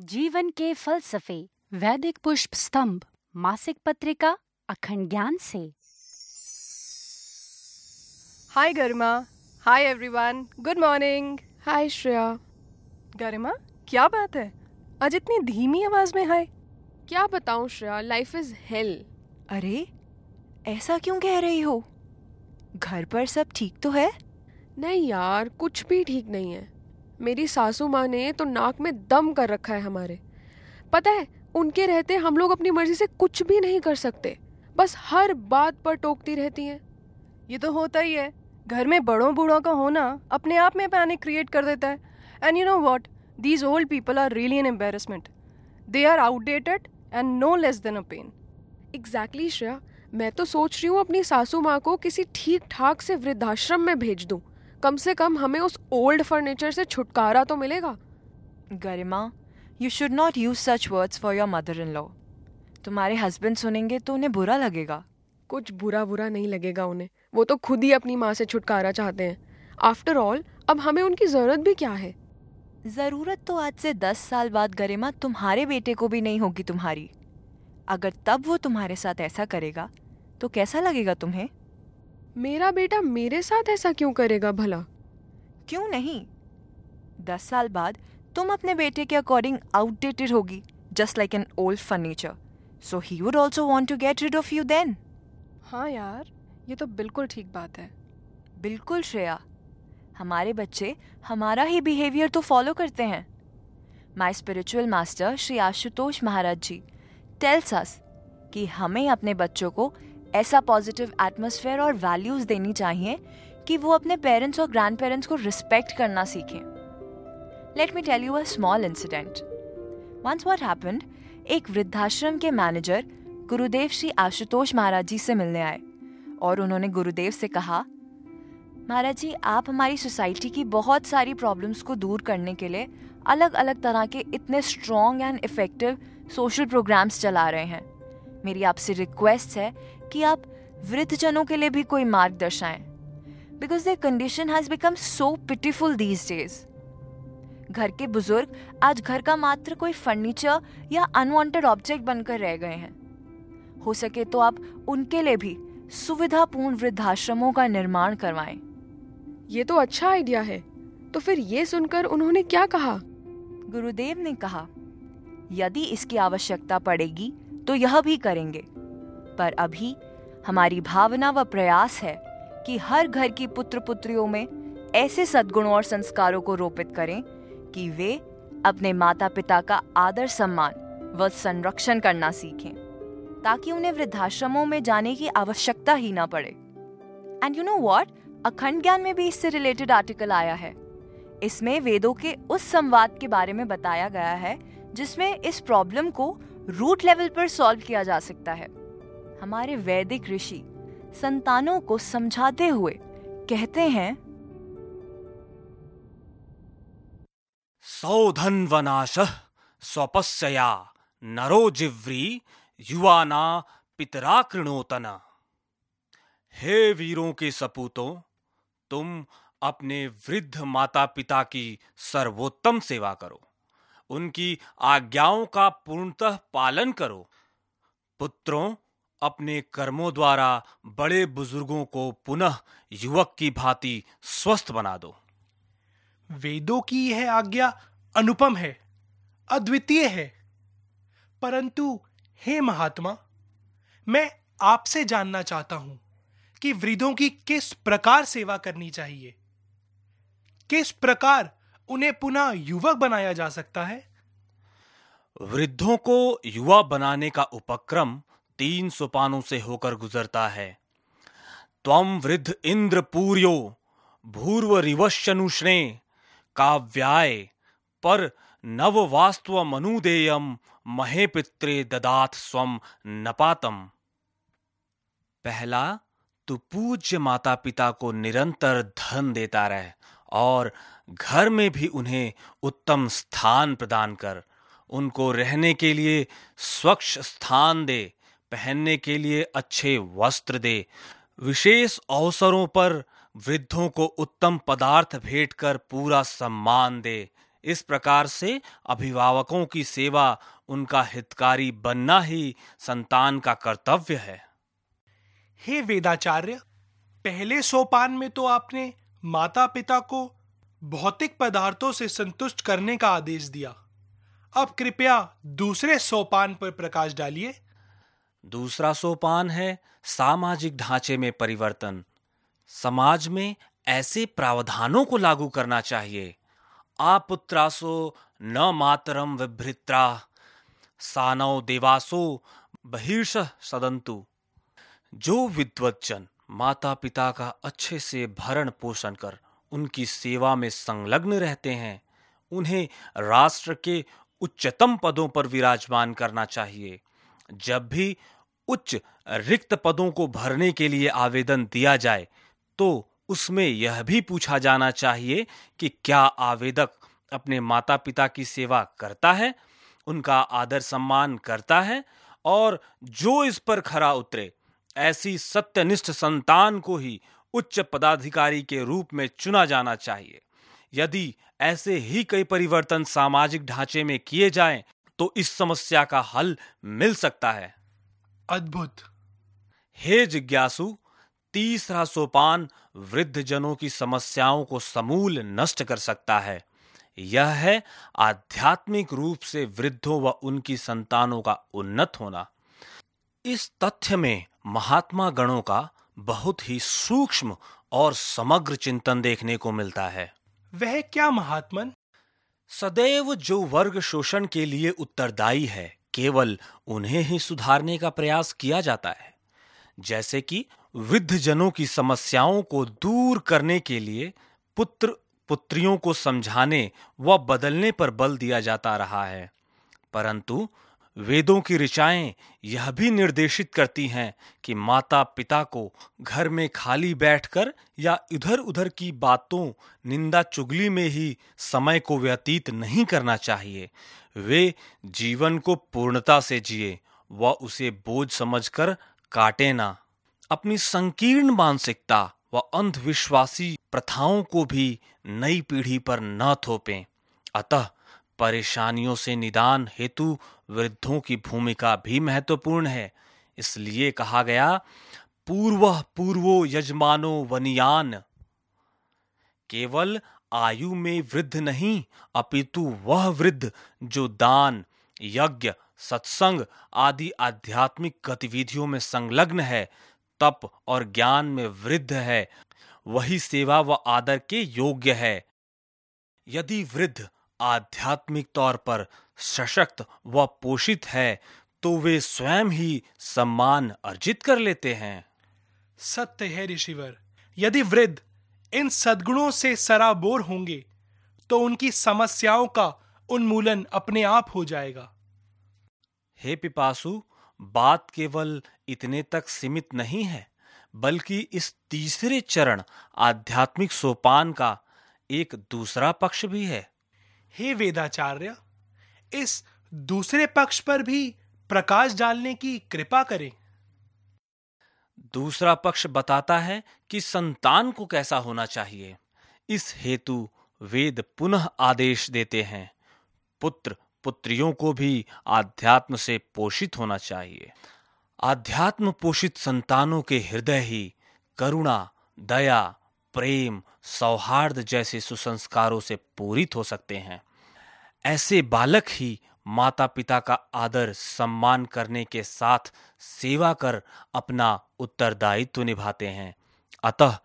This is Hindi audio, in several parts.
जीवन के फलसफे वैदिक पुष्प स्तंभ मासिक पत्रिका अखंड ज्ञान से। Hi Garima hi everyone good morning hi Shreya Garima क्या बात है? आज इतनी धीमी आवाज़ में हाय। क्या बताऊँ श्रेया? लाइफ इज़ हेल अरे ऐसा क्यों कह रही हो? घर पर सब ठीक तो है? नहीं यार कुछ भी ठीक नहीं है। मेरी सासू माँ ने तो नाक में दम कर रखा है हमारे। पता है उनके रहते हम लोग अपनी मर्ज़ी से कुछ भी नहीं कर सकते। बस हर बात पर टोकती रहती हैं। ये तो होता ही है। घर में बड़ों बूढ़ों का होना अपने आप में पैनिक क्रिएट कर देता है। And you know what these old people are really an embarrassment they are outdated and no less than a pain exactly Shreya मैं तो सोच रही हूँ अपनी सासू माँ को किसी ठीक ठाक से वृद्धाश्रम में भेज दूँ। कम से कम हमें उस ओल्ड फर्नीचर से छुटकारा तो मिलेगा। Garima you should not use such words for your mother in law तुम्हारे हस्बैंड सुनेंगे तो उन्हें बुरा लगेगा। कुछ बुरा बुरा नहीं लगेगा उन्हें। वो तो खुद ही अपनी माँ से छुटकारा चाहते हैं। आफ्टर ऑल अब हमें उनकी ज़रूरत भी क्या है? ज़रूरत तो आज से दस साल बाद गरिमा तुम्हारे बेटे को भी नहीं होगी तुम्हारी। अगर तब वो तुम्हारे साथ ऐसा करेगा तो कैसा लगेगा तुम्हें? मेरा बेटा मेरे साथ ऐसा क्यों करेगा भला? क्यों नहीं? दस साल बाद तुम अपने बेटे के अकॉर्डिंग आउटडेटेड होगी just like an old furniture so he would also want to get rid of you then हाँ यार ये तो बिल्कुल ठीक बात है। बिल्कुल श्रेया। हमारे बच्चे हमारा ही बिहेवियर तो फॉलो करते हैं। My spiritual master Shri Ashutosh Maharaj ji tells us कि हमें अपने बच्चों को ऐसा पॉजिटिव एटमोसफेयर और वैल्यूज़ देनी चाहिए कि वो अपने पेरेंट्स और ग्रैंड पेरेंट्स को रिस्पेक्ट करना सीखें। Let me tell you a small incident once what happened एक वृद्धाश्रम के मैनेजर गुरुदेव श्री आशुतोष महाराज जी से मिलने आए और उन्होंने गुरुदेव से कहा, महाराज जी, आप हमारी सोसाइटी की बहुत सारी प्रॉब्लम्स को दूर करने के लिए अलग अलग तरह के इतने strong and effective social programmes चला रहे हैं। मेरी आपसे रिक्वेस्ट है कि आप वृद्धजनों के लिए भी कोई मार्ग दर्शाएँ। Because the condition has become so pitiful these days घर के बुज़ुर्ग आज घर का मात्र कोई फर्नीचर या अनवांटेड ऑब्जेक्ट बनकर रह गए हैं। हो सके तो आप उनके लिए भी सुविधापूर्ण वृद्धाश्रमों का निर्माण करवाएँ। ये तो अच्छा आइडिया है। तो फिर ये सुनकर उन्होंने क्या कहा? गुरुदेव ने कहा यदि इसकी आवश्यकता पड़ेगी तो यह भी करेंगे। पर अभी हमारी भावना व प्रयास है कि हर घर की पुत्र पुत्रियों में ऐसे सद्गुणों और संस्कारों को रोपित करें कि वे अपने माता पिता का आदर सम्मान व संरक्षण करना सीखें, ताकि उन्हें वृद्धाश्रमों में जाने की आवश्यकता ही ना पड़े। एंड यू नो वॉट अखंड ज्ञान में भी इससे रिलेटेड आर्टिकल आया है। इसमें वेदों के उस संवाद के बारे में बताया गया है, जिसमें इस प्रॉब्लम को रूट लेवल पर सॉल्व किया जा सकता है। हमारे वैदिक ऋषि संतानों को समझाते हुए कहते हैं, सौधन वनाश स्वपस्या नरो जिव्री युवाना पितरा कृणोतन हे वीरों के सपूतों, तुम अपने वृद्ध माता पिता की सर्वोत्तम सेवा करो। उनकी आज्ञाओं का पूर्णतः पालन करो। पुत्रों, अपने कर्मों द्वारा बड़े बुज़ुर्गों को पुनः युवक की भांति स्वस्थ बना दो। वेदों की यह आज्ञा अनुपम है, अद्वितीय है। परंतु, हे महात्मा, मैं आपसे जानना चाहता हूँ कि वृद्धों की किस प्रकार सेवा करनी चाहिए? किस प्रकार उन्हें पुनः युवक बनाया जा सकता है? वृद्धों को युवा बनाने का उपक्रम तीन सोपानों से होकर गुजरता है। त्वम वृद्ध इंद्र पूर्यो, भूर्व रिवशनुष्णे काव्याय, पर नव वास्तव मनुदेयम महे पित्रे ददात स्वम नपातम। पहला, तू पूज्य माता पिता को निरंतर धन देता रहे, और घर में भी उन्हें उत्तम स्थान प्रदान कर, उनको रहने के लिए स्वच्छ स्थान दे, पहनने के लिए अच्छे वस्त्र दे, विशेष अवसरों पर वृद्धों को उत्तम पदार्थ भेंट कर पूरा सम्मान दे। इस प्रकार से अभिभावकों की सेवा उनका हितकारी बनना ही संतान का कर्तव्य है। हे वेदाचार्य, पहले सोपान में तो आपने माता पिता को भौतिक पदार्थों से संतुष्ट करने का आदेश दिया। अब कृपया दूसरे सोपान पर प्रकाश डालिए। दूसरा सोपान है सामाजिक ढांचे में परिवर्तन। समाज में ऐसे प्रावधानों को लागू करना चाहिए। आपुत्रासो न मातरम विभ्रित्रा सानव देवासो बहिर्ष सदंतु। जो विद्वज्जन माता पिता का अच्छे से भरण पोषण कर उनकी सेवा में संलग्न रहते हैं। उन्हें राष्ट्र के उच्चतम पदों पर विराजमान करना चाहिए। जब भी उच्च रिक्त पदों को भरने के लिए आवेदन दिया जाए तो उसमें यह भी पूछा जाना चाहिए कि क्या आवेदक अपने माता पिता की सेवा करता है, उनका आदर सम्मान करता है, और जो इस पर खरा उतरे, ऐसी सत्यनिष्ठ संतान को ही उच्च पदाधिकारी के रूप में चुना जाना चाहिए। यदि ऐसे ही कई परिवर्तन सामाजिक ढांचे में किए जाएँ, तो इस समस्या का हल मिल सकता है। अद्भुत। हे जिज्ञासु तीसरा सोपान वृद्ध जनों की समस्याओं को समूल नष्ट कर सकता है। यह है आध्यात्मिक रूप से वृद्धों व उनकी संतानों का उन्नत होना। इस तथ्य में महात्मा गणों का बहुत ही सूक्ष्म और समग्र चिंतन देखने को मिलता है। वह क्या महात्मन? सदैव जो वर्ग शोषण के लिए उत्तरदायी है केवल उन्हें ही सुधारने का प्रयास किया जाता है। जैसे कि वृद्ध जनों की समस्याओं को दूर करने के लिए पुत्र पुत्रियों को समझाने व बदलने पर बल दिया जाता रहा है। परंतु वेदों की ऋचाएँ यह भी निर्देशित करती हैं कि माता पिता को घर में खाली बैठकर या इधर उधर की बातों, निंदा चुगली में ही समय को व्यतीत नहीं करना चाहिए। वे जीवन को पूर्णता से जिए व उसे बोझ समझकर काटे ना। अपनी संकीर्ण मानसिकता व अंधविश्वासी प्रथाओं को भी नई पीढ़ी पर न थोपें। अतः परेशानियों से निदान हेतु वृद्धों की भूमिका भी महत्वपूर्ण है। इसलिए कहा गया, पूर्व पूर्वो यजमानो वनियान। केवल आयु में वृद्ध नहीं, अपितु वह वृद्ध जो दान, यज्ञ, सत्संग आदि आध्यात्मिक गतिविधियों में संलग्न है, तप और ज्ञान में वृद्ध है, वही सेवा व आदर के योग्य है। यदि वृद्ध आध्यात्मिक तौर पर सशक्त व पोषित है तो वे स्वयं ही सम्मान अर्जित कर लेते हैं। सत्य है ऋषिवर यदि वृद्ध इन सद्गुणों से सराबोर होंगे तो उनकी समस्याओं का उन्मूलन अपने आप हो जाएगा। हे पिपासु बात केवल इतने तक सीमित नहीं है बल्कि इस तीसरे चरण आध्यात्मिक सोपान का एक दूसरा पक्ष भी है। हे वेदाचार्य, इस दूसरे पक्ष पर भी प्रकाश डालने की कृपा करें। दूसरा पक्ष बताता है कि संतान को कैसा होना चाहिए। इस हेतु वेद पुनः आदेश देते हैं। पुत्र पुत्रियों को भी आध्यात्म से पोषित होना चाहिए। आध्यात्म पोषित संतानों के हृदय ही करुणा, दया, प्रेम, सौहार्द जैसे सुसंस्कारों से पूरित हो सकते हैं। ऐसे बालक ही माता पिता का आदर सम्मान करने के साथ सेवा कर अपना उत्तरदायित्व निभाते हैं। अतः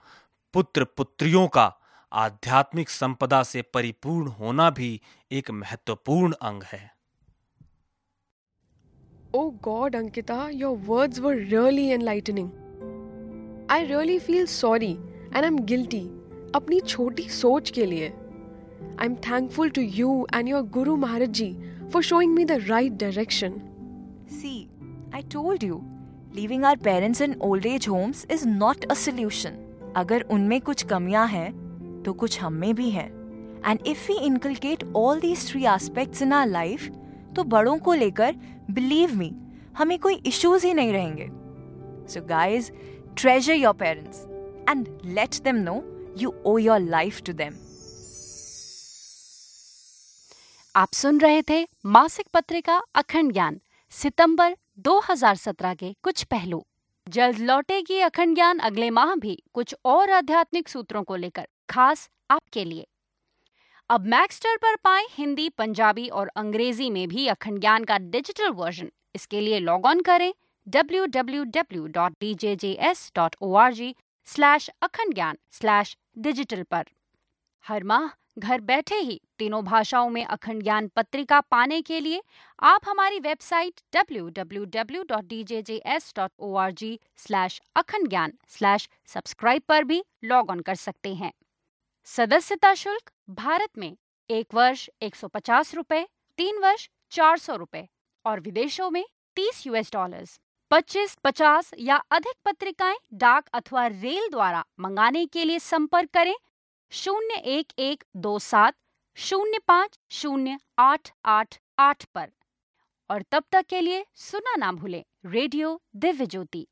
पुत्र पुत्रियों का आध्यात्मिक संपदा से परिपूर्ण होना भी एक महत्वपूर्ण अंग है। Oh God, Ankita, your words were really enlightening. I really feel sorry and I'm guilty अपनी छोटी सोच के लिए। I'm thankful to you and your Guru Maharaj Ji for showing me the right direction. See, I told you, leaving our parents in old age homes is not a solution. अगर उनमें कुछ कमियां हैं तो कुछ हम में भी हैं and if we inculcate all these three aspects in our life तो बड़ों को लेकर बिलीव मी हमें कोई इश्यूज ही नहीं रहेंगे so guys treasure your parents and let them know you owe your life to them आप सुन रहे थे मासिक पत्रिका अखंड ज्ञान, सितंबर 2017 के कुछ पहलू। जल्द लौटेगी अखंड ज्ञान अगले माह भी कुछ और आध्यात्मिक सूत्रों को लेकर, खास आपके लिए। अब मैक्सटर पर पाए हिंदी, पंजाबी और अंग्रेज़ी में भी अखंड ज्ञान का डिजिटल वर्जन। इसके लिए लॉग ऑन करें www.djjs.org स्लैश अखंड ज्ञान स्लैश डिजिटल पर। हर माह घर बैठे ही तीनों भाषाओं में अखंड ज्ञान पत्रिका पाने के लिए आप हमारी वेबसाइट www.djjs.org स्लैश अखंड ज्ञान स्लैश सब्सक्राइब पर भी लॉग ऑन कर सकते हैं। सदस्यता शुल्क भारत में एक वर्ष 150 रुपए, तीन वर्ष 400 रुपए और विदेशों में 30 यूएस डॉलर्स 25, 50 या अधिक पत्रिकाएँ डाक अथवा रेल द्वारा मंगाने के लिए संपर्क करें। शून्य एक एक दो सात, शून्य पाँच शून्य आठ आठ आठ पर। और तब तक के लिए सुना ना भूलें, रेडियो दिव्य ज्योति।